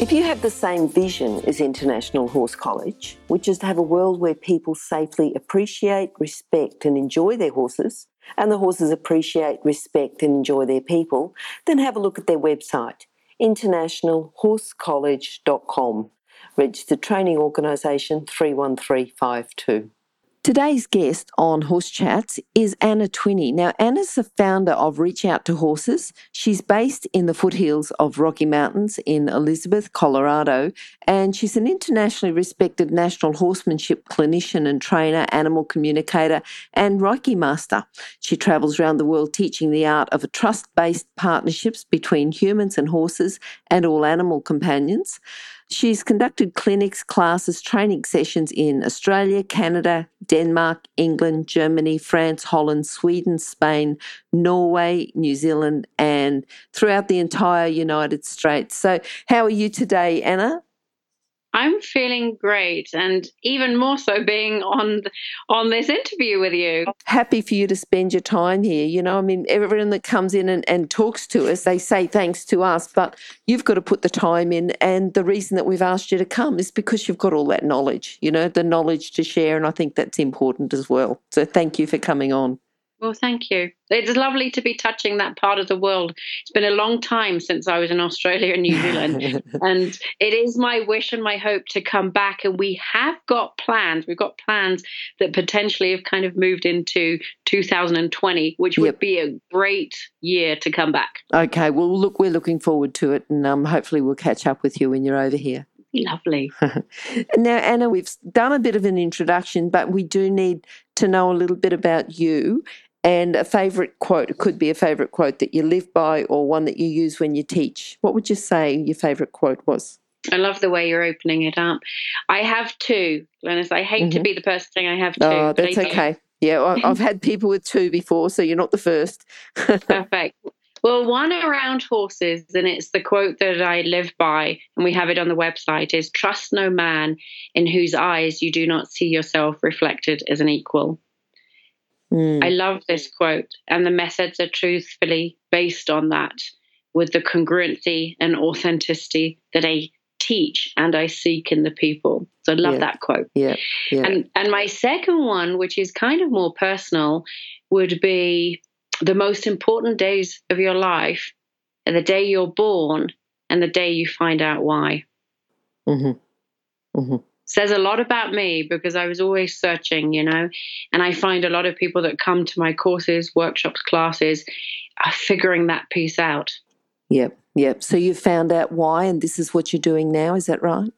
If you have the same vision as International Horse College, which is to have a world where people safely appreciate, respect, and enjoy their horses, and the horses appreciate, respect, and enjoy their people, then have a look at their website, internationalhorsecollege.com, registered training organisation 31352. Today's guest on Horse Chats is Anna Twinney. Now, Anna's the founder of Reach Out to Horses. She's based in the foothills of Rocky Mountains in Elizabeth, Colorado, and she's an internationally respected natural horsemanship clinician and trainer, animal communicator, and Reiki master. She travels around the world teaching the art of trust based partnerships between humans and horses and all animal companions. She's conducted clinics, classes, training sessions in Australia, Canada, Denmark, England, Germany, France, Holland, Sweden, Spain, Norway, New Zealand, and throughout the entire United States. So, how are you today, Anna? I'm feeling great, and even more so being on on this interview with you. Happy for you to spend your time here. You know, I mean, everyone that comes in and, and talks to us, they say thanks to us, but you've got to put the time in. And the reason that we've asked you to come is because you've got all that knowledge. You know, the knowledge to share, and I think that's important as well. So, thank you for coming on. Well, thank you. It's lovely to be touching that part of the world. It's been a long time since I was in Australia and New Zealand. and it is my wish and my hope to come back. And we have got plans. We've got plans that potentially have kind of moved into 2020, which would be a great year to come back. Okay. Well, look, we're looking forward to it. And um, hopefully we'll catch up with you when you're over here. Lovely. now, Anna, we've done a bit of an introduction, but we do need to know a little bit about you and a favourite quote. It could be a favourite quote that you live by or one that you use when you teach. What would you say your favourite quote was? I love the way you're opening it up. I have two, Glenys. I hate mm-hmm. to be the person saying I have two. Oh, that's okay. Yeah, I've had people with two before, so you're not the first. Perfect. Well, one around horses, and it's the quote that I live by, and we have it on the website is trust no man in whose eyes you do not see yourself reflected as an equal. Mm. I love this quote, and the methods are truthfully based on that with the congruency and authenticity that I teach and I seek in the people. So I love yeah. that quote. Yeah. yeah. And and my second one, which is kind of more personal, would be the most important days of your life are the day you're born and the day you find out why. Mm-hmm. Mm-hmm says a lot about me because I was always searching, you know. And I find a lot of people that come to my courses, workshops, classes are figuring that piece out. Yep, yep. So you found out why, and this is what you're doing now, is that right?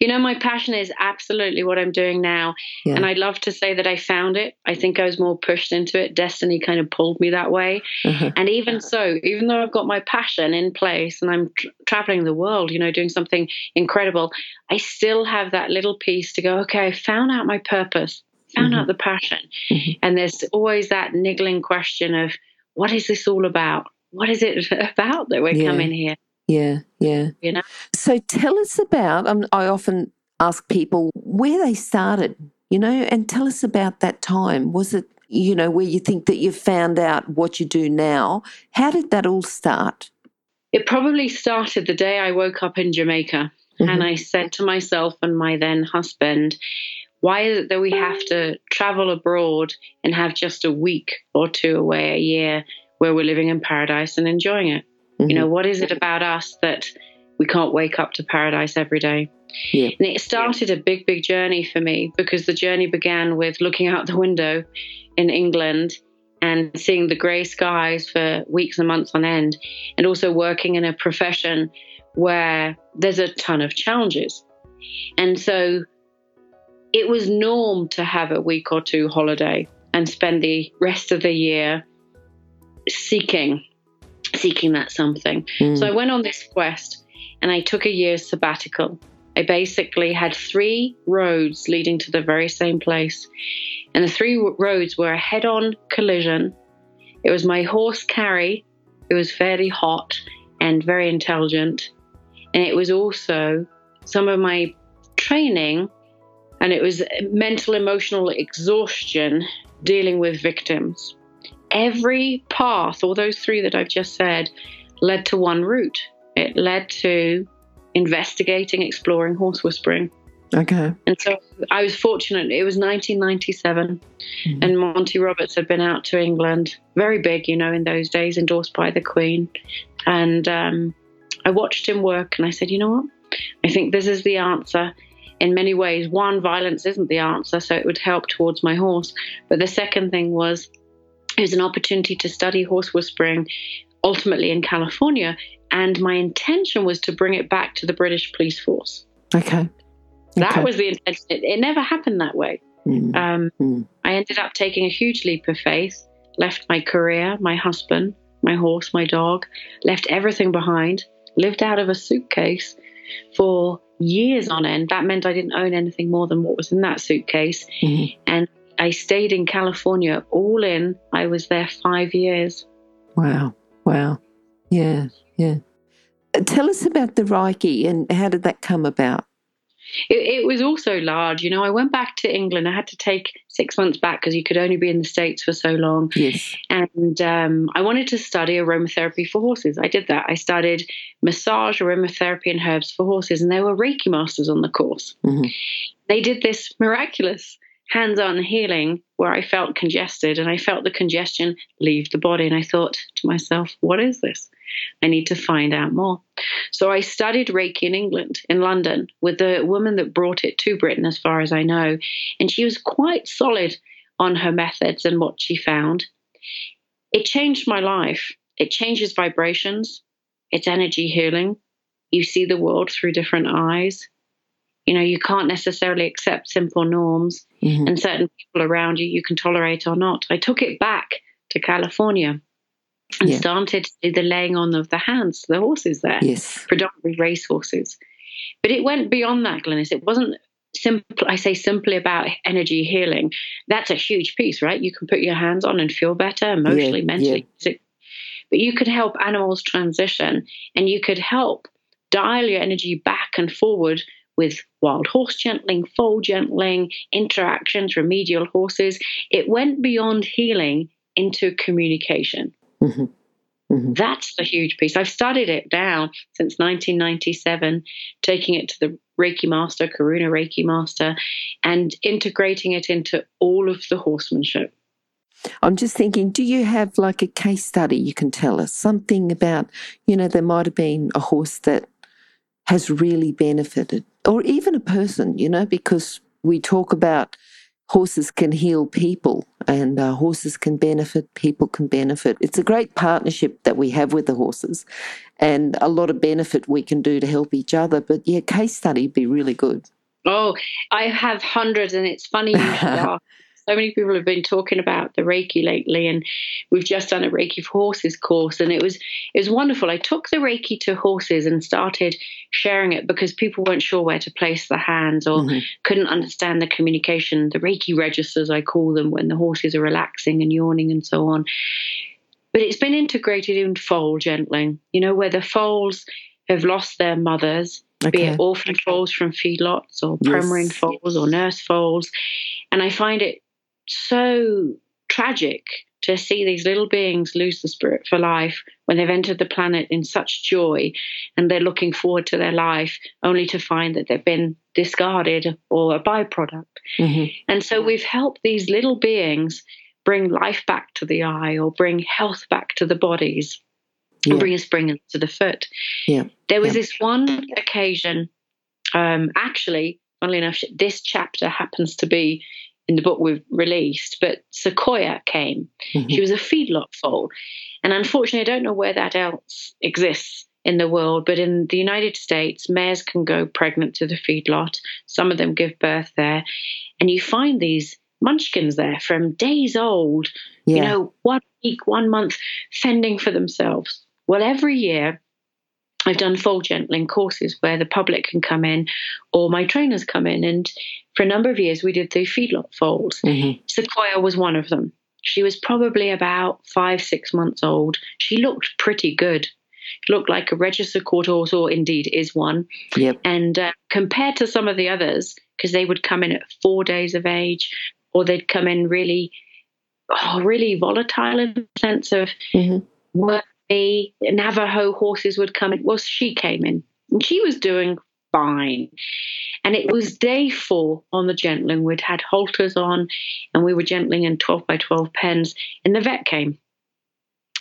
You know, my passion is absolutely what I'm doing now. Yeah. And I'd love to say that I found it. I think I was more pushed into it. Destiny kind of pulled me that way. Uh-huh. And even so, even though I've got my passion in place and I'm tra- traveling the world, you know, doing something incredible, I still have that little piece to go, okay, I found out my purpose, found mm-hmm. out the passion. Mm-hmm. And there's always that niggling question of, what is this all about? What is it about that we're yeah. coming here? Yeah, yeah. You know. So tell us about. Um, I often ask people where they started. You know, and tell us about that time. Was it you know where you think that you found out what you do now? How did that all start? It probably started the day I woke up in Jamaica, mm-hmm. and I said to myself and my then husband, why is it that we have to travel abroad and have just a week or two away a year where we're living in paradise and enjoying it? Mm-hmm. You know, mm-hmm. what is it about us that we can't wake up to paradise every day? Yeah. And it started a big, big journey for me because the journey began with looking out the window in England and seeing the grey skies for weeks and months on end, and also working in a profession where there's a ton of challenges. And so it was norm to have a week or two holiday and spend the rest of the year seeking seeking that something. Mm. So I went on this quest and I took a year's sabbatical. I basically had three roads leading to the very same place. And the three roads were a head on collision. It was my horse, carry, it was fairly hot and very intelligent. And it was also some of my training, and it was mental, emotional exhaustion dealing with victims. Every path, all those three that I've just said, led to one route. It led to investigating, exploring horse whispering. Okay. And so I was fortunate. It was 1997, mm-hmm. and Monty Roberts had been out to England, very big, you know, in those days, endorsed by the Queen. And um, I watched him work, and I said, you know what? I think this is the answer. In many ways, one, violence isn't the answer, so it would help towards my horse. But the second thing was, was an opportunity to study horse whispering ultimately in California. And my intention was to bring it back to the British police force. Okay. That was the intention. It, it, never happened that way. Mm. Um, mm. I ended up taking a huge leap of faith, left my career, my husband, my horse, my dog, left everything behind, lived out of a suitcase for years on end. That meant I didn't own anything more than what was in that suitcase. Mm. And I stayed in California all in. I was there five years. Wow. Wow. Yeah. Yeah. Uh, tell us about the Reiki and how did that come about? It, it, was also large. You know, I went back to England. I had to take six months back because you could only be in the States for so long. Yes. And um, I wanted to study aromatherapy for horses. I did that. I studied massage, aromatherapy, and herbs for horses. And there were Reiki masters on the course. Mm-hmm. They did this miraculous hands on healing where I felt congested and I felt the congestion leave the body. And I thought to myself, what is this? I need to find out more. So I studied Reiki in England, in London, with the woman that brought it to Britain, as far as I know. And she was quite solid on her methods and what she found. It changed my life. It changes vibrations, it's energy healing. You see the world through different eyes. You know, you can't necessarily accept simple norms, mm-hmm. and certain people around you you can tolerate or not. I took it back to California and yeah. started to do the laying on of the hands the horses there, yes. predominantly race horses. But it went beyond that, Glenys It wasn't simple. I say simply about energy healing. That's a huge piece, right? You can put your hands on and feel better emotionally, yeah, mentally, yeah. but you could help animals transition, and you could help dial your energy back and forward with wild horse gentling, foal gentling, interactions, remedial horses. It went beyond healing into communication. Mm-hmm. Mm-hmm. That's the huge piece. I've studied it down since 1997, taking it to the Reiki master, Karuna Reiki master, and integrating it into all of the horsemanship. I'm just thinking, do you have like a case study you can tell us? Something about, you know, there might have been a horse that has really benefited, or even a person, you know, because we talk about horses can heal people and uh, horses can benefit, people can benefit. It's a great partnership that we have with the horses and a lot of benefit we can do to help each other. But yeah, case study would be really good. Oh, I have hundreds, and it's funny you should ask so many people have been talking about the Reiki lately, and we've just done a Reiki for Horses course, and it was it was wonderful. I took the Reiki to horses and started sharing it because people weren't sure where to place the hands or mm-hmm. couldn't understand the communication, the Reiki registers I call them when the horses are relaxing and yawning and so on. But it's been integrated in foal gentling, you know, where the foals have lost their mothers Okay. be it orphan foals from feedlots or yes. foals or nurse foals. And I find it so tragic to see these little beings lose the spirit for life when they've entered the planet in such joy and they're looking forward to their life only to find that they've been discarded or a byproduct. Mm-hmm. And so we've helped these little beings bring life back to the eye or bring health back to the bodies yeah. and bring a spring to the foot. Yeah. There was yeah. this one occasion, um, actually, funnily enough, this chapter happens to be in the book we've released, but Sequoia came. Mm-hmm. She was a feedlot foal. And unfortunately, I don't know where that else exists in the world, but in the United States, mares can go pregnant to the feedlot. Some of them give birth there. And you find these munchkins there from days old, yeah. you know, one week, one month, fending for themselves. Well, every year, I've done foal gentling courses where the public can come in or my trainers come in. And for a number of years, we did the feedlot foals. Mm-hmm. Sequoia was one of them. She was probably about five, six months old. She looked pretty good. Looked like a registered quarter horse, or indeed is one. Yep. And uh, compared to some of the others, because they would come in at four days of age, or they'd come in really, oh, really volatile in the sense of mm-hmm. were the Navajo horses would come in. Well, she came in and she was doing fine. And it was day four on the gentling. We'd had halters on and we were gentling in 12 by 12 pens. And the vet came.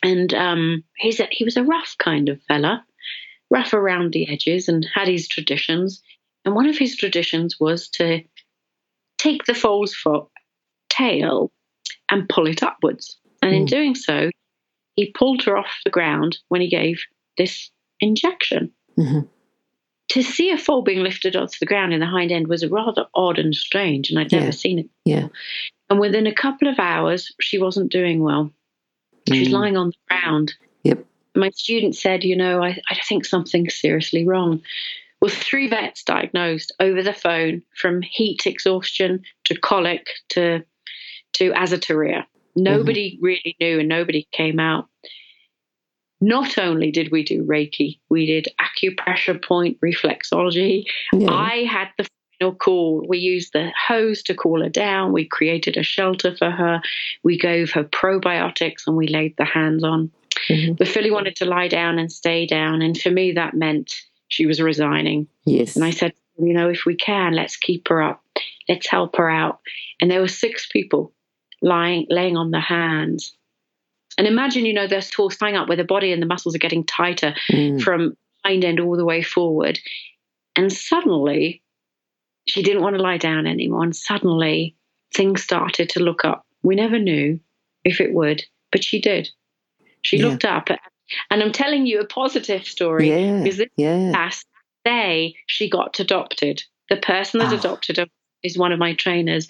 And um, he's a, he was a rough kind of fella, rough around the edges and had his traditions. And one of his traditions was to take the foal's foot tail and pull it upwards. And mm. in doing so, he pulled her off the ground when he gave this injection. Mm-hmm to see a foal being lifted off the ground in the hind end was rather odd and strange, and I'd never yeah. seen it. Yeah. And within a couple of hours, she wasn't doing well. She was mm. lying on the ground. Yep. My student said, you know, I, I think something's seriously wrong. With three vets diagnosed over the phone from heat exhaustion to colic to to azoturia. Nobody mm-hmm. really knew and nobody came out not only did we do Reiki, we did acupressure point reflexology. Yeah. I had the final call. We used the hose to cool her down. We created a shelter for her. We gave her probiotics and we laid the hands on. Mm-hmm. The filly wanted to lie down and stay down. And for me, that meant she was resigning. Yes. And I said, you know, if we can, let's keep her up. Let's help her out. And there were six people lying, laying on the hands. And imagine, you know, this horse tying up where the body and the muscles are getting tighter mm. from hind end all the way forward. And suddenly, she didn't want to lie down anymore. And suddenly, things started to look up. We never knew if it would, but she did. She yeah. looked up. And I'm telling you a positive story yeah. because this yeah. last day she got adopted. The person that oh. adopted her is one of my trainers,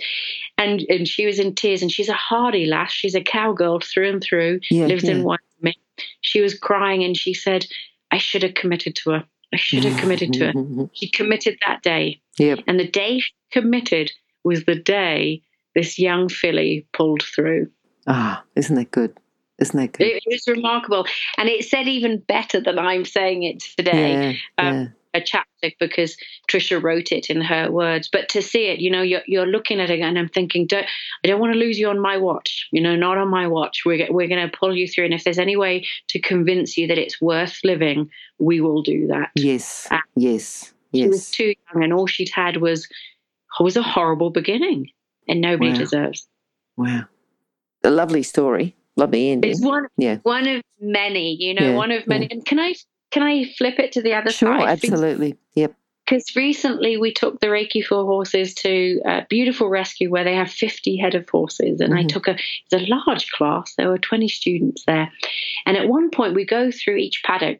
and and she was in tears. And she's a hardy lass. She's a cowgirl through and through. Yeah, lives yeah. in Wyoming. She was crying, and she said, "I should have committed to her. I should have committed to her." She committed that day. Yep. And the day she committed was the day this young filly pulled through. Ah, isn't that good? Isn't that good? It, was remarkable, and it said even better than I'm saying it today. Yeah, um, yeah a because Trisha wrote it in her words. But to see it, you know, you're, you're looking at it and I'm thinking, don't, I don't want to lose you on my watch. You know, not on my watch. We're, we're going to pull you through. And if there's any way to convince you that it's worth living, we will do that. Yes. And yes. Yes. She was too young and all she'd had was, was a horrible beginning and nobody wow. deserves. Wow. A lovely story. Lovely ending. It's one, yeah. one of many, you know, yeah, one of many. Yeah. And can I can I flip it to the other sure, side? Sure, absolutely. Yep. Because recently we took the Reiki for horses to a beautiful rescue where they have 50 head of horses. And mm-hmm. I took a, it's a large class. There were 20 students there. And at one point we go through each paddock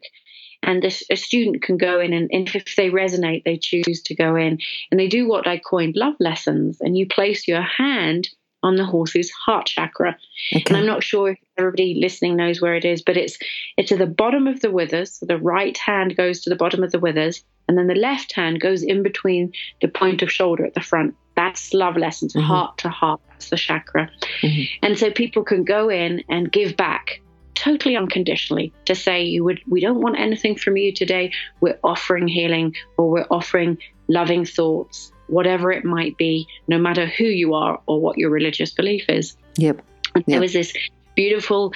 and this, a student can go in and, and, if they resonate, they choose to go in. And they do what I coined love lessons. And you place your hand on the horse's heart chakra. Okay. And I'm not sure if everybody listening knows where it is, but it's it's at the bottom of the withers. So the right hand goes to the bottom of the withers, and then the left hand goes in between the point of shoulder at the front. That's love lessons, mm-hmm. heart to heart. That's the chakra. Mm-hmm. And so people can go in and give back totally unconditionally to say you would we don't want anything from you today we're offering healing or we're offering loving thoughts whatever it might be, no matter who you are or what your religious belief is. Yep. yep. There was this beautiful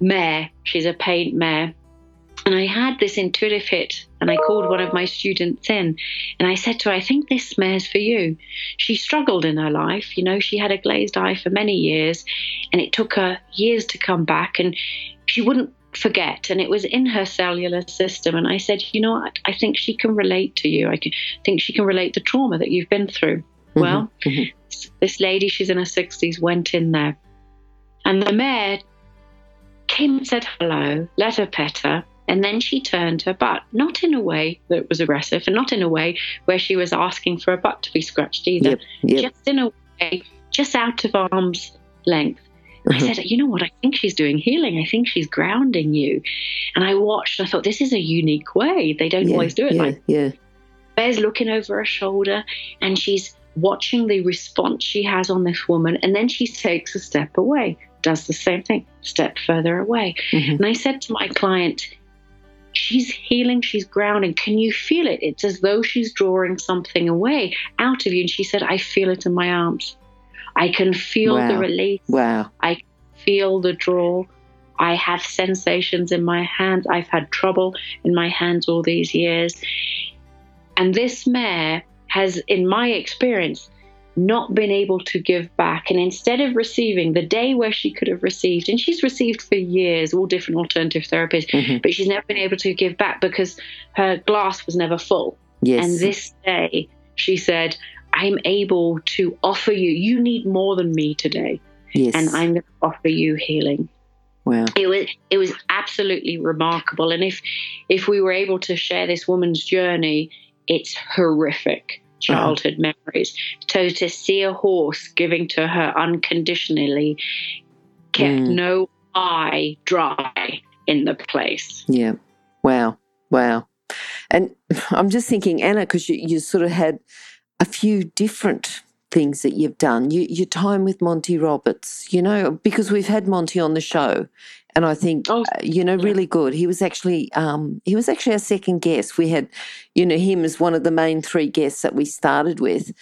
mare, she's a paint mare. And I had this intuitive hit, and I called one of my students in, and I said to her, I think this mare's for you. She struggled in her life. You know, she had a glazed eye for many years, and it took her years to come back, and she wouldn't forget and it was in her cellular system and i said you know what i think she can relate to you i can, think she can relate the trauma that you've been through mm-hmm. well mm-hmm. this lady she's in her 60s went in there and the mare came and said hello let her pet her and then she turned her butt, not in a way that was aggressive and not in a way where she was asking for a butt to be scratched either. Yep, yep. Just in a way, just out of arm's length. I said, you know what? I think she's doing healing. I think she's grounding you. And I watched. I thought this is a unique way. They don't yeah, always do it yeah, like. Yeah. Bear's looking over her shoulder, and she's watching the response she has on this woman, and then she takes a step away, does the same thing, step further away. Mm-hmm. And I said to my client, She's healing, she's grounding. Can you feel it? It's as though she's drawing something away out of you. And she said, I feel it in my arms. I can feel Wow. the release. Wow. I feel the draw. I have sensations in my hands. I've had trouble in my hands all these years. And this mare has, in my experience, not been able to give back. And instead of receiving the day where she could have received, and she's received for years all different alternative therapies, Mhm. but she's never been able to give back because her glass was never full. Yes. And this day, she said, I'm able to offer you, you need more than me today yes. and I'm going to offer you healing. wow. It was it was absolutely remarkable, and if if we were able to share this woman's journey, it's horrific childhood memories. So to see a horse giving to her unconditionally kept Mm. no eye dry in the place. Yeah. Wow. Wow. And I'm just thinking, Anna, because you, you sort of had a few different things that you've done. You, your time with Monty Roberts, you know, because we've had Monty on the show, and I think Oh, uh, you know yeah. really good. He was actually um, he was actually our second guest. We had you know him as one of the main three guests that we started with.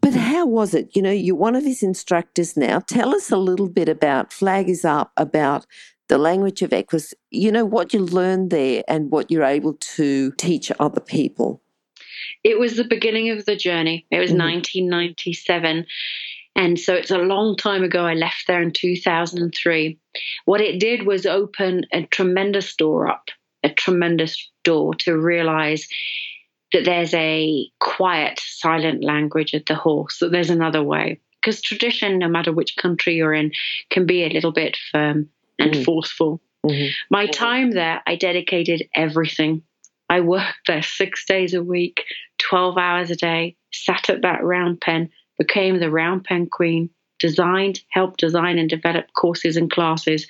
But how was it? You know, you're one of his instructors now. Tell us a little bit about Flag is Up, about the language of Equus, you know, what you learned there and what you're able to teach other people. It was the beginning of the journey. It was Mhm. 1997. And so it's a long time ago. I left there in 2003. What it did was open a tremendous door up, a tremendous door to realize that there's a quiet, silent language at the horse, that there's another way. Because tradition, no matter which country you're in, can be a little bit firm and Mm. forceful. Mhm. My time there, I dedicated everything. I worked there six days a week, 12 hours a day, sat at that round pen, became the round pen queen, designed, helped design and develop courses and classes,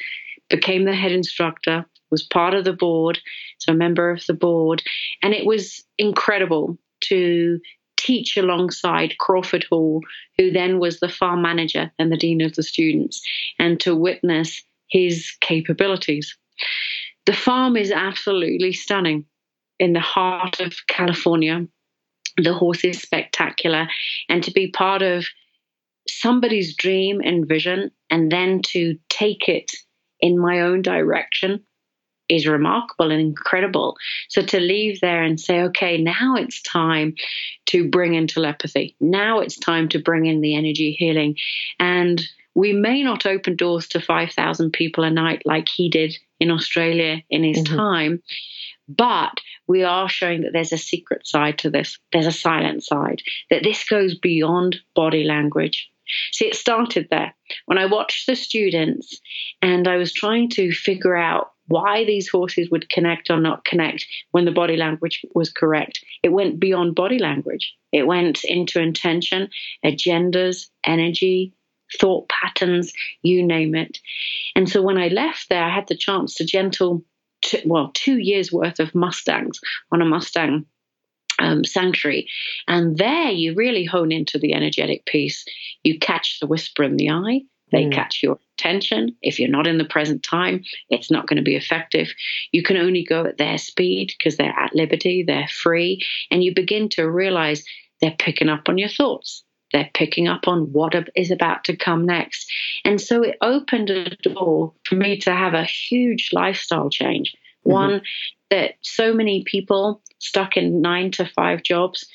became the head instructor, was part of the board, so a member of the board. And it was incredible to teach alongside Crawford Hall, who then was the farm manager and the dean of the students, and to witness his capabilities. The farm is absolutely stunning in the heart of California. The horse is spectacular. And to be part of somebody's dream and vision and then to take it in my own direction is remarkable and incredible. So to leave there and say, okay, now it's time to bring in telepathy. Now it's time to bring in the energy healing. And we may not open doors to 5,000 people a night like he did in Australia in his Mhm. time, but we are showing that there's a secret side to this. There's a silent side, that this goes beyond body language. See, it started there when I watched the students and I was trying to figure out why these horses would connect or not connect when the body language was correct. It went beyond body language, it went into intention, agendas, energy, thought patterns, you name it. And so when I left there, I had the chance to gentle, t- well, two years worth of Mustangs on a Mustang um, sanctuary. And there you really hone into the energetic piece. You catch the whisper in the eye, they Mm. catch your attention. If you're not in the present time, it's not going to be effective. You can only go at their speed because they're at liberty, they're free, and you begin to realize they're picking up on your thoughts. They're picking up on what is about to come next. And so it opened a door for me to have a huge lifestyle change. Mhm. One that so many people stuck in nine to five jobs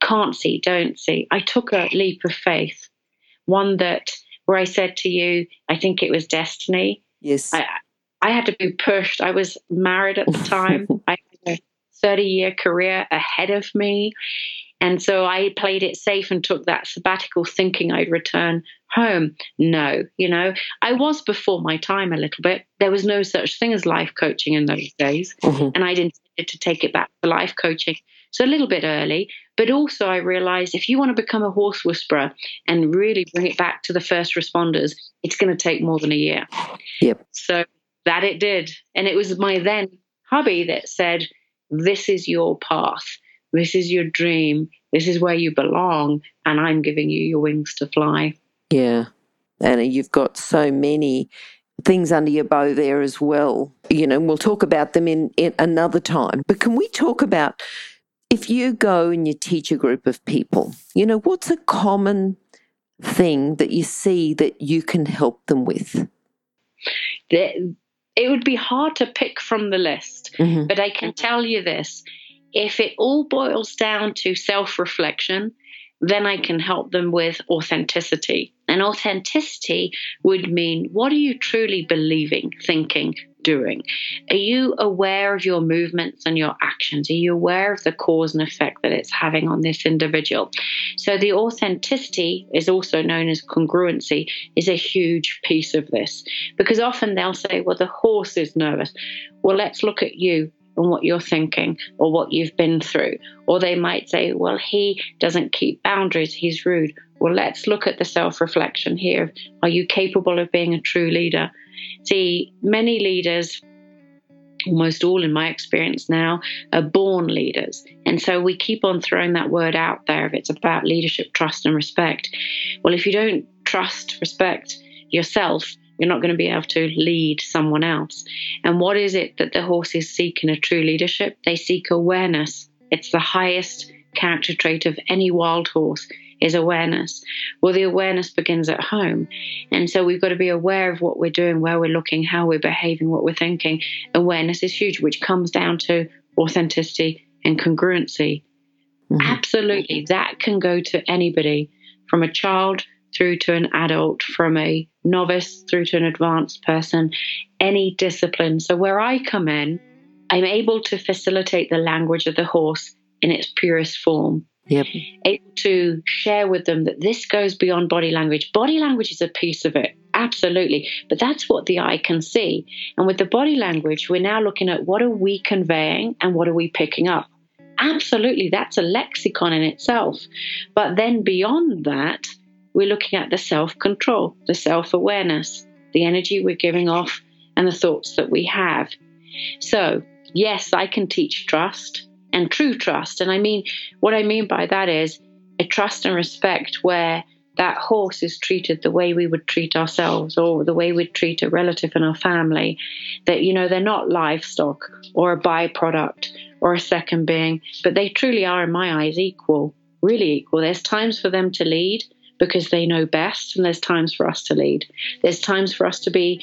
can't see, don't see. I took a leap of faith, one that where I said to you, I think it was destiny. Yes. I, I had to be pushed. I was married at the time. I had a 30 year career ahead of me. And so I played it safe and took that sabbatical thinking I'd return home. No, you know, I was before my time a little bit. There was no such thing as life coaching in those days. Mhm. And I intended to take it back to life coaching. So a little bit early. But also, I realized if you want to become a horse whisperer and really bring it back to the first responders, it's going to take more than a year. Yep. So that it did. And it was my then hubby that said, This is your path. This is your dream. This is where you belong. And I'm giving you your wings to fly. Yeah. And you've got so many things under your bow there as well. You know, we'll talk about them in, in another time. But can we talk about if you go and you teach a group of people, you know, what's a common thing that you see that you can help them with? It would be hard to pick from the list, mm-hmm. but I can tell you this if it all boils down to self reflection, then I can help them with authenticity. And authenticity would mean what are you truly believing, thinking, doing? Are you aware of your movements and your actions? Are you aware of the cause and effect that it's having on this individual? So, the authenticity is also known as congruency, is a huge piece of this because often they'll say, Well, the horse is nervous. Well, let's look at you and what you're thinking or what you've been through. Or they might say, well, he doesn't keep boundaries, he's rude. Well, let's look at the self reflection here. Are you capable of being a true leader? See, many leaders, almost all in my experience now, are born leaders. And so we keep on throwing that word out there if it's about leadership, trust, and respect. Well, if you don't trust, respect yourself, you're not going to be able to lead someone else. And what is it that the horses seek in a true leadership? They seek awareness. It's the highest character trait of any wild horse is awareness. Well, the awareness begins at home. And so we've got to be aware of what we're doing, where we're looking, how we're behaving, what we're thinking. Awareness is huge, which comes down to authenticity and congruency. Mm-hmm. Absolutely. That can go to anybody from a child through to an adult, from a novice through to an advanced person, any discipline. So, where I come in, I'm able to facilitate the language of the horse in its purest form. Yep. Able to share with them that this goes beyond body language. Body language is a piece of it, absolutely. But that's what the eye can see. And with the body language, we're now looking at what are we conveying and what are we picking up. Absolutely, that's a lexicon in itself. But then beyond that, we're looking at the self control, the self awareness, the energy we're giving off, and the thoughts that we have. So, yes, I can teach trust and true trust. And I mean, what I mean by that is a trust and respect where that horse is treated the way we would treat ourselves or the way we'd treat a relative in our family. That, you know, they're not livestock or a byproduct or a second being, but they truly are, in my eyes, equal, really equal. There's times for them to lead because they know best, and there's times for us to lead. There's times for us to be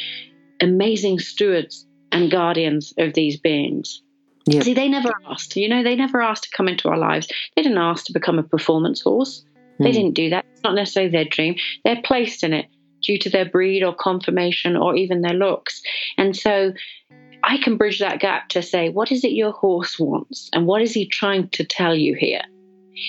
amazing stewards and guardians of these beings. Yep. See, they never asked. You know, they never asked to come into our lives. They didn't ask to become a performance horse. They hmm. didn't do that. It's not necessarily their dream. They're placed in it due to their breed or conformation or even their looks. And so I can bridge that gap to say, what is it your horse wants? And what is he trying to tell you here?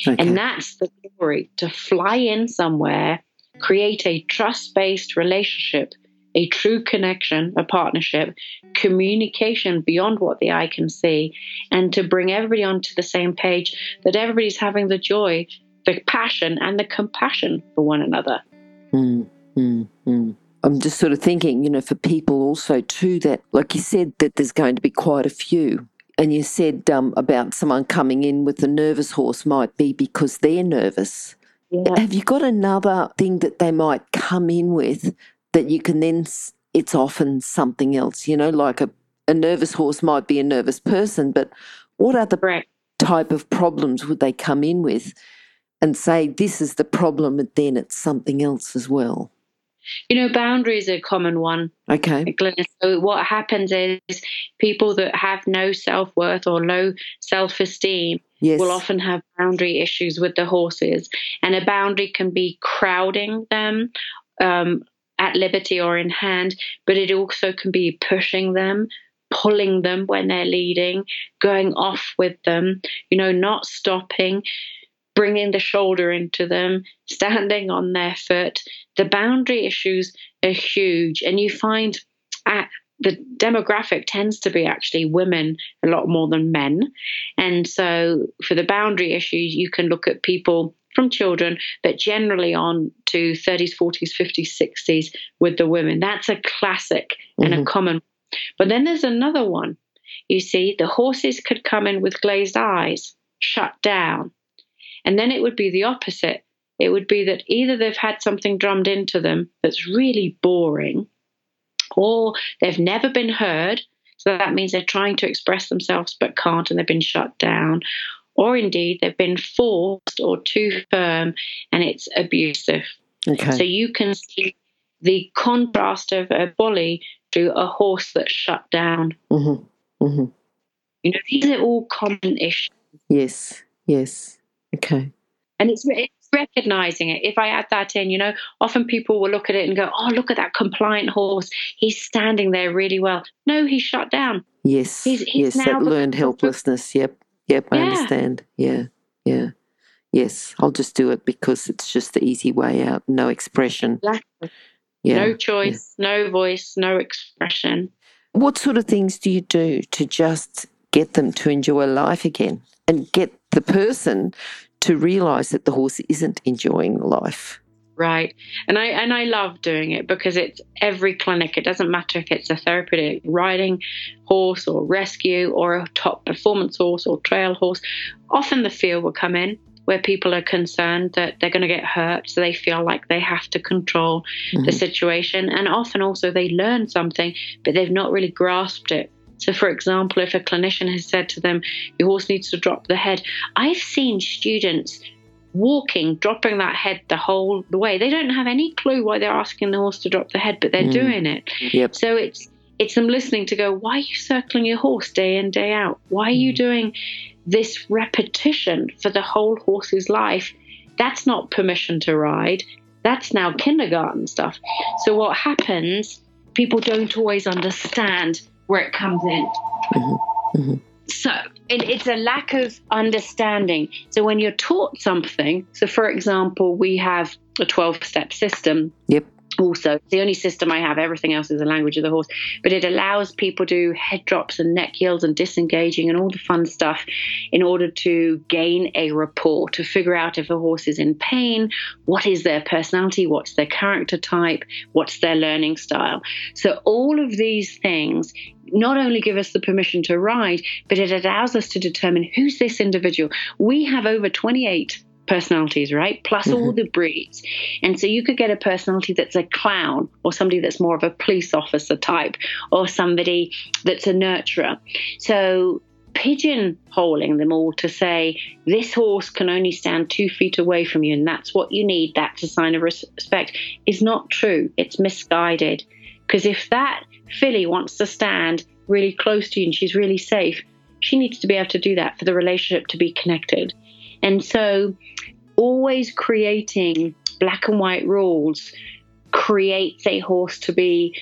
Okay. And that's the glory to fly in somewhere, create a trust based relationship, a true connection, a partnership, communication beyond what the eye can see, and to bring everybody onto the same page that everybody's having the joy, the passion, and the compassion for one another. Mm, mm, mm. I'm just sort of thinking, you know, for people also too that, like you said, that there's going to be quite a few and you said um, about someone coming in with a nervous horse might be because they're nervous. Yeah. Have you got another thing that they might come in with that you can then, it's often something else, you know, like a, a nervous horse might be a nervous person, but what other right. type of problems would they come in with and say, this is the problem, and then it's something else as well? You know, boundaries are a common one. Okay. So what happens is people that have no self worth or low self esteem yes. will often have boundary issues with the horses, and a boundary can be crowding them. Um, at liberty or in hand, but it also can be pushing them, pulling them when they're leading, going off with them, you know, not stopping, bringing the shoulder into them, standing on their foot. The boundary issues are huge, and you find at the demographic tends to be actually women a lot more than men. And so for the boundary issues, you can look at people from children, but generally on to 30s, 40s, 50s, 60s with the women. That's a classic mm-hmm. and a mm-hmm. common. But then there's another one. You see, the horses could come in with glazed eyes, shut down. And then it would be the opposite. It would be that either they've had something drummed into them that's really boring, or they've never been heard. So that means they're trying to express themselves but can't and they've been shut down. Or indeed, they've been forced or too firm and it's abusive. Okay. So you can see the contrast of a bully to a horse that's shut down. Mm-hmm. Mm-hmm. You know, these are all common issues. Yes, yes. Okay. And it's, it's recognizing it. If I add that in, you know, often people will look at it and go, oh, look at that compliant horse. He's standing there really well. No, he's shut down. Yes. He's, he's yes, that learned helplessness. Yep. Yep. I yeah. understand. Yeah. Yeah. Yes. I'll just do it because it's just the easy way out. No expression. Exactly. Yeah. No choice, yeah. no voice, no expression. What sort of things do you do to just get them to enjoy life again and get the person to realize that the horse isn't enjoying life. Right. And I and I love doing it because it's every clinic. It doesn't matter if it's a therapeutic riding horse or rescue or a top performance horse or trail horse. Often the fear will come in where people are concerned that they're going to get hurt, so they feel like they have to control mm-hmm. the situation. And often also they learn something, but they've not really grasped it. So, for example, if a clinician has said to them, your horse needs to drop the head, I've seen students walking, dropping that head the whole the way. They don't have any clue why they're asking the horse to drop the head, but they're mm. doing it. Yep. So it's it's them listening to go, why are you circling your horse day in, day out? Why are you mm. doing this repetition for the whole horse's life? That's not permission to ride. That's now kindergarten stuff. So what happens, people don't always understand where it comes in. Mm-hmm. Mm-hmm. So it, it's a lack of understanding. So when you're taught something, so for example, we have a 12 step system. Yep also the only system i have everything else is the language of the horse but it allows people to do head drops and neck yields and disengaging and all the fun stuff in order to gain a rapport to figure out if a horse is in pain what is their personality what's their character type what's their learning style so all of these things not only give us the permission to ride, but it allows us to determine who's this individual. We have over 28 personalities, right? Plus mm-hmm. all the breeds. And so you could get a personality that's a clown or somebody that's more of a police officer type or somebody that's a nurturer. So pigeonholing them all to say this horse can only stand two feet away from you and that's what you need, that's a sign of respect, is not true. It's misguided. Because if that filly wants to stand really close to you and she's really safe, she needs to be able to do that for the relationship to be connected. And so, always creating black and white rules creates a horse to be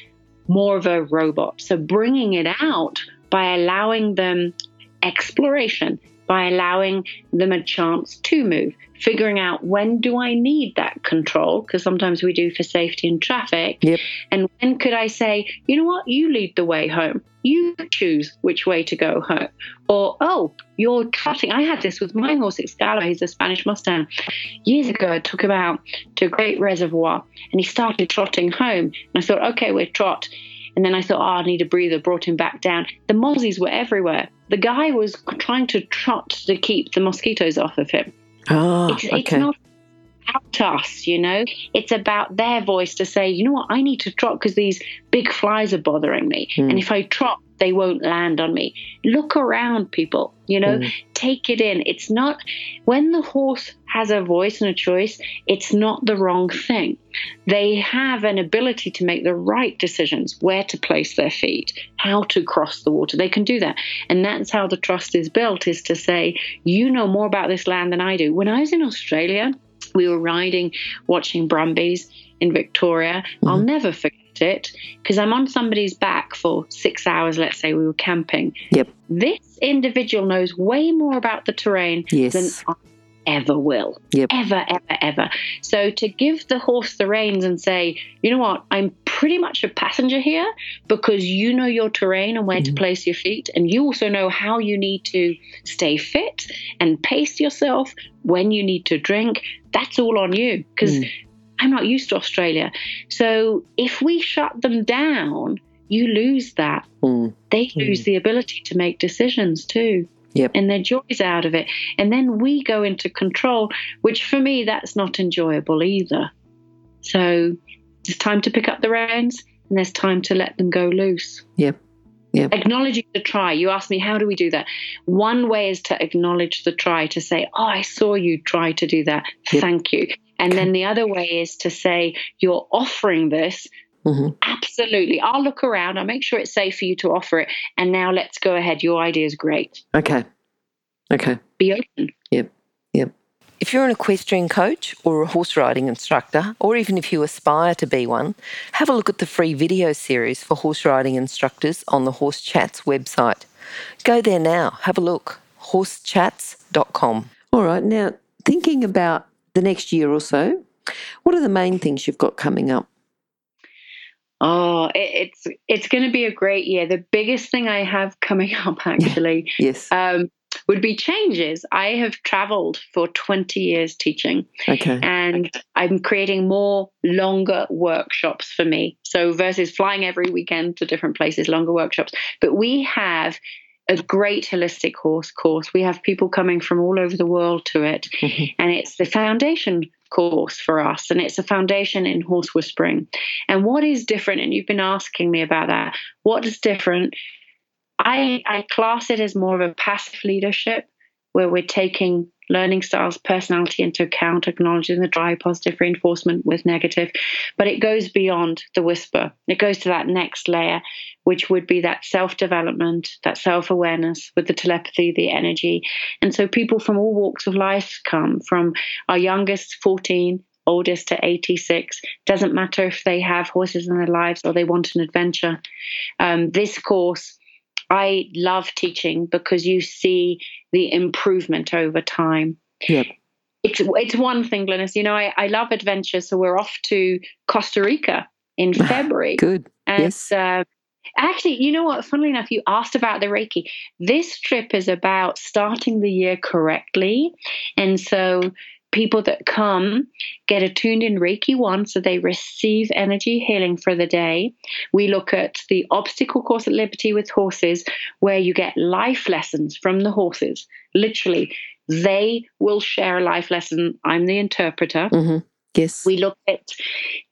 more of a robot. So, bringing it out by allowing them exploration, by allowing them a chance to move, figuring out when do I need that control, because sometimes we do for safety in traffic. Yep. And when could I say, you know what, you lead the way home. You choose which way to go home. Or, oh, you're trotting. I had this with my horse, Excalibur. He's a Spanish Mustang. Years ago, I took him out to a great reservoir and he started trotting home. And I thought, okay, we're trot. And then I thought, oh, I need a breather, brought him back down. The mozzies were everywhere. The guy was trying to trot to keep the mosquitoes off of him. Oh, it's, okay. it's not about us, you know. It's about their voice to say, you know what, I need to trot because these big flies are bothering me. Mm. And if I trot, they won't land on me. Look around, people, you know, mm. take it in. It's not, when the horse has a voice and a choice, it's not the wrong thing. They have an ability to make the right decisions where to place their feet, how to cross the water. They can do that. And that's how the trust is built is to say, you know more about this land than I do. When I was in Australia, we were riding, watching Brumbies in Victoria. Mm-hmm. I'll never forget it because I'm on somebody's back for six hours, let's say we were camping. Yep. This individual knows way more about the terrain yes. than I ever will. Yep. Ever, ever, ever. So to give the horse the reins and say, you know what, I'm pretty much a passenger here because you know your terrain and where mm-hmm. to place your feet. And you also know how you need to stay fit and pace yourself when you need to drink. That's all on you because mm. I'm not used to Australia. So if we shut them down, you lose that. Mm. They lose mm. the ability to make decisions too. Yep. And their joys out of it. And then we go into control, which for me, that's not enjoyable either. So it's time to pick up the reins and there's time to let them go loose. Yep. Yep. Acknowledging the try. You asked me, how do we do that? One way is to acknowledge the try, to say, Oh, I saw you try to do that. Yep. Thank you. And then the other way is to say, You're offering this. Mm-hmm. Absolutely. I'll look around. I'll make sure it's safe for you to offer it. And now let's go ahead. Your idea is great. Okay. Okay. Be open. Yep. Yep. If you're an equestrian coach or a horse riding instructor, or even if you aspire to be one, have a look at the free video series for horse riding instructors on the Horse Chats website. Go there now, have a look. horsechats.com. All right, now thinking about the next year or so, what are the main things you've got coming up? Oh, it, it's it's going to be a great year. The biggest thing I have coming up, actually, yes, um, would be changes. I have traveled for 20 years teaching. Okay. And I'm creating more longer workshops for me. So versus flying every weekend to different places, longer workshops. But we have a great holistic horse course. We have people coming from all over the world to it. Mm-hmm. And it's the foundation course for us and it's a foundation in horse whispering. And what is different, and you've been asking me about that, what is different I, I class it as more of a passive leadership where we're taking learning styles, personality into account, acknowledging the dry positive reinforcement with negative. But it goes beyond the whisper. It goes to that next layer, which would be that self development, that self awareness with the telepathy, the energy. And so people from all walks of life come from our youngest, 14, oldest to 86. Doesn't matter if they have horses in their lives or they want an adventure. Um, this course I love teaching because you see the improvement over time. Yep. It's, it's one thing, Glenys. You know, I, I love adventure, so we're off to Costa Rica in February. Good. And, yes. Uh, actually, you know what? Funnily enough, you asked about the Reiki. This trip is about starting the year correctly. And so people that come get attuned in Reiki 1 so they receive energy healing for the day. We look at the obstacle course at Liberty with horses where you get life lessons from the horses. Literally, they will share a life lesson. I'm the interpreter. Mm-hmm. Yes. We look at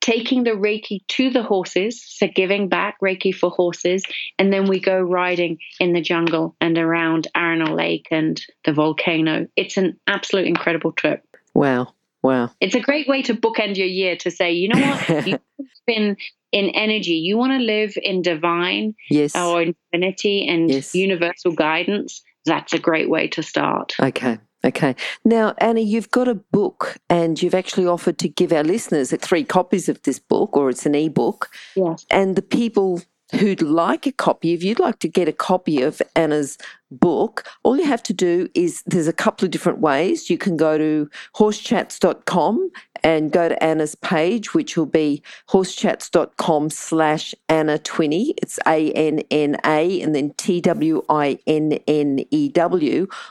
taking the Reiki to the horses, so giving back Reiki for horses, and then we go riding in the jungle and around Arenal Lake and the volcano. It's an absolute incredible trip. Wow. Wow. It's a great way to bookend your year to say, you know what? You've been in energy. You want to live in divine yes. or infinity and yes. universal guidance. That's a great way to start. Okay. Okay. Now, Anna, you've got a book and you've actually offered to give our listeners three copies of this book, or it's an e-book. Yes. And the people who'd like a copy, if you'd like to get a copy of Anna's book, all you have to do is there's a couple of different ways. You can go to horsechats.com and go to Anna's page, which will be horsechats.com slash AnnaTwinney. It's A-N-N-A and then T-W-I-N-N-E-W,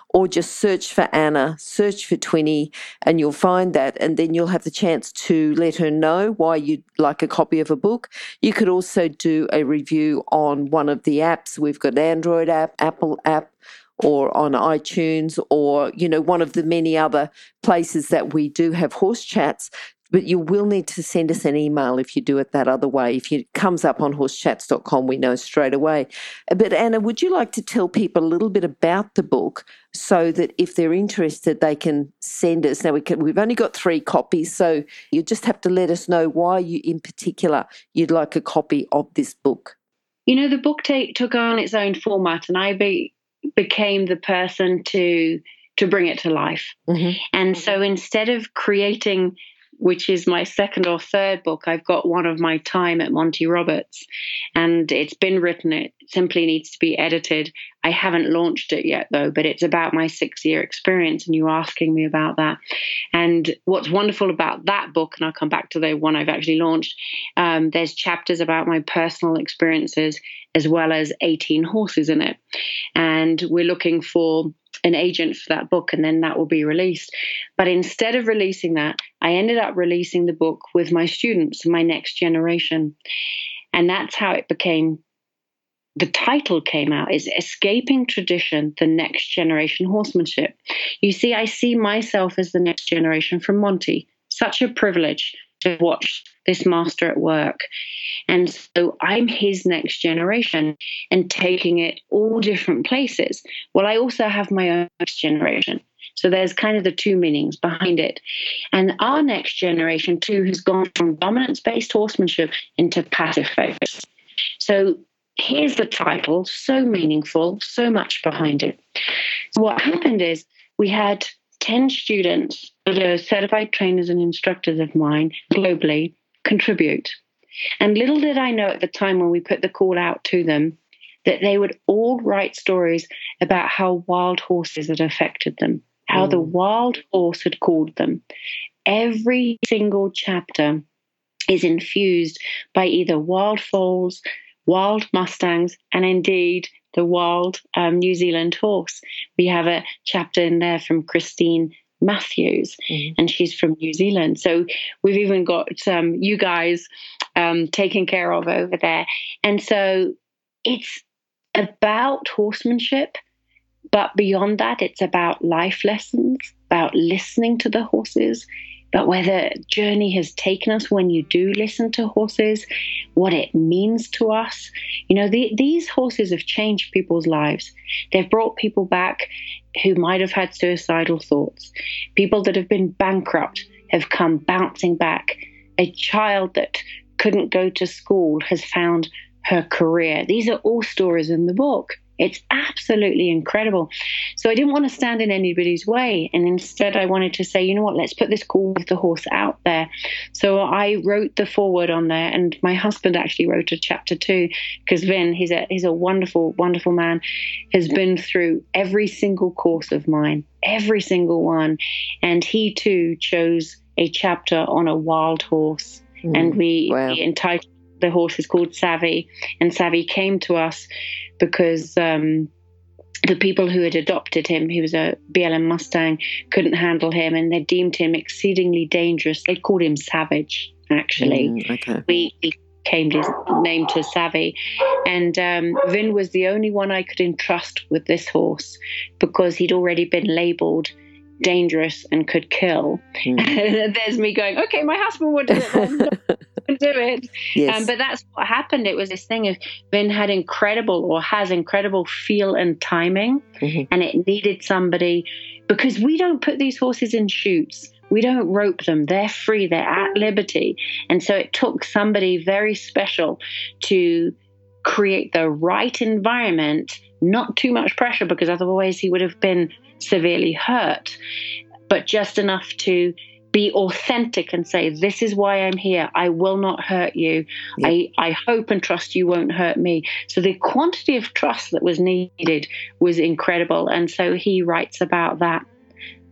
or just search for Anna, search for Twinney, and you'll find that. And then you'll have the chance to let her know why you'd like a copy of a book. You could also do a review on one of the apps. We've got Android app, Apple app, or on iTunes or, you know, one of the many other places that we do have horse chats. But you will need to send us an email if you do it that other way. If it comes up on horsechats.com, we know straight away. But Anna, would you like to tell people a little bit about the book so that if they're interested, they can send us? Now, we can, we've only got three copies, so you just have to let us know why you, in particular, you'd like a copy of this book. You know, the book took on its own format, and I be, became the person to to bring it to life. Mm-hmm. And so instead of creating which is my second or third book. I've got one of my time at Monty Roberts, and it's been written. It, simply needs to be edited. I haven't launched it yet though, but it's about my six year experience and you're asking me about that. And what's wonderful about that book, and I'll come back to the one I've actually launched, um, there's chapters about my personal experiences as well as 18 horses in it. And we're looking for an agent for that book and then that will be released. But instead of releasing that, I ended up releasing the book with my students, my next generation. And that's how it became the title came out is escaping tradition the next generation horsemanship. You see i see myself as the next generation from monty. Such a privilege to watch this master at work. And so i'm his next generation and taking it all different places. Well i also have my own next generation. So there's kind of the two meanings behind it. And our next generation, too, has gone from dominance based horsemanship into passive focus. So here's the title, so meaningful, so much behind it. What happened is we had 10 students that are certified trainers and instructors of mine globally contribute. And little did I know at the time when we put the call out to them that they would all write stories about how wild horses had affected them, how mm. the wild horse had called them. Every single chapter is infused by either wild foals, wild mustangs, and indeed the wild um, New Zealand horse. We have a chapter in there from Christine Matthews, mm-hmm. and she's from New Zealand. So we've even got um, you guys um, taken care of over there. And so it's about horsemanship, but beyond that, it's about life lessons, about listening to the horses, but where the journey has taken us when you do listen to horses, what it means to us. You know, the, these horses have changed people's lives. They've brought people back who might have had suicidal thoughts. People that have been bankrupt have come bouncing back. A child that couldn't go to school has found her career. These are all stories in the book. It's absolutely incredible. So I didn't want to stand in anybody's way. And instead, I wanted to say, you know what, let's put this call with the horse out there. So I wrote the foreword on there, and my husband actually wrote a chapter too, because Vin, he's a, he's a wonderful, wonderful man, has been through every single course of mine, every single one. And he too chose a chapter on a wild horse. Mm, and we, wow. we entitled the horse is called Savvy, and Savvy came to us because um, the people who had adopted him, he was a BLM Mustang, couldn't handle him, and they deemed him exceedingly dangerous. They called him Savage, actually. Mm, okay. We, we came his name to Savvy. And um, Vin was the only one I could entrust with this horse because he'd already been labeled dangerous and could kill. Mm. There's me going, okay, my husband would do it. do it. Yes. Um, but that's what happened. It was this thing of Vin had incredible or has incredible feel and timing, mm-hmm. and it needed somebody because we don't put these horses in chutes. We don't rope them. They're free. They're at liberty. And so it took somebody very special to create the right environment, not too much pressure because otherwise he would have been severely hurt, but just enough to be authentic and say, This is why I'm here. I will not hurt you. Yep. I, I hope and trust you won't hurt me. So the quantity of trust that was needed was incredible. And so he writes about that.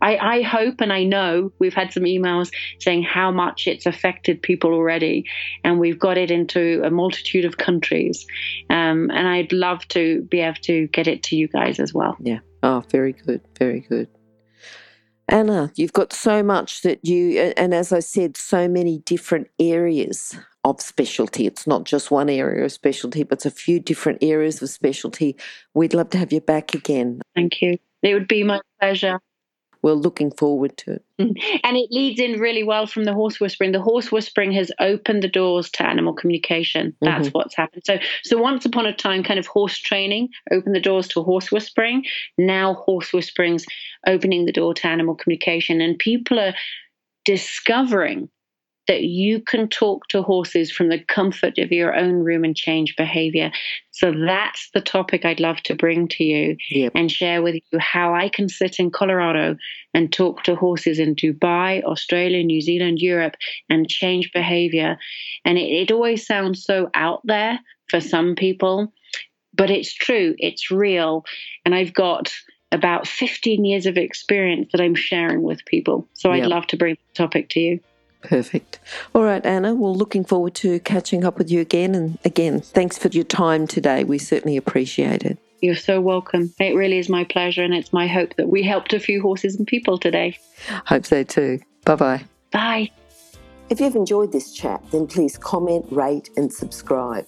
I, I hope and I know we've had some emails saying how much it's affected people already, and we've got it into a multitude of countries. Um, and I'd love to be able to get it to you guys as well. Yeah. Oh, very good. Very good. Anna, you've got so much that you, and as I said, so many different areas of specialty. It's not just one area of specialty, but it's a few different areas of specialty. We'd love to have you back again. Thank you. It would be my pleasure we're looking forward to it. Mm-hmm. And it leads in really well from the horse whispering. The horse whispering has opened the doors to animal communication. That's mm-hmm. what's happened. So, so once upon a time, kind of horse training opened the doors to horse whispering. Now, horse whispering's opening the door to animal communication, and people are discovering that you can talk to horses from the comfort of your own room and change behavior. So that's the topic I'd love to bring to you yep. and share with you how I can sit in Colorado and talk to horses in Dubai, Australia, New Zealand, Europe, and change behavior. And it, it always sounds so out there for some people. but it's true, it's real. And I've got about 15 years of experience that I'm sharing with people. So I'd love to bring the topic to you. Perfect. All right, Anna. Well, looking forward to catching up with you again. And again, thanks for your time today. We certainly appreciate it. You're so welcome. It really is my pleasure, and it's my hope that we helped a few horses and people today. Hope so too. Bye-bye. Bye. If you've enjoyed this chat, then please comment, rate, and subscribe.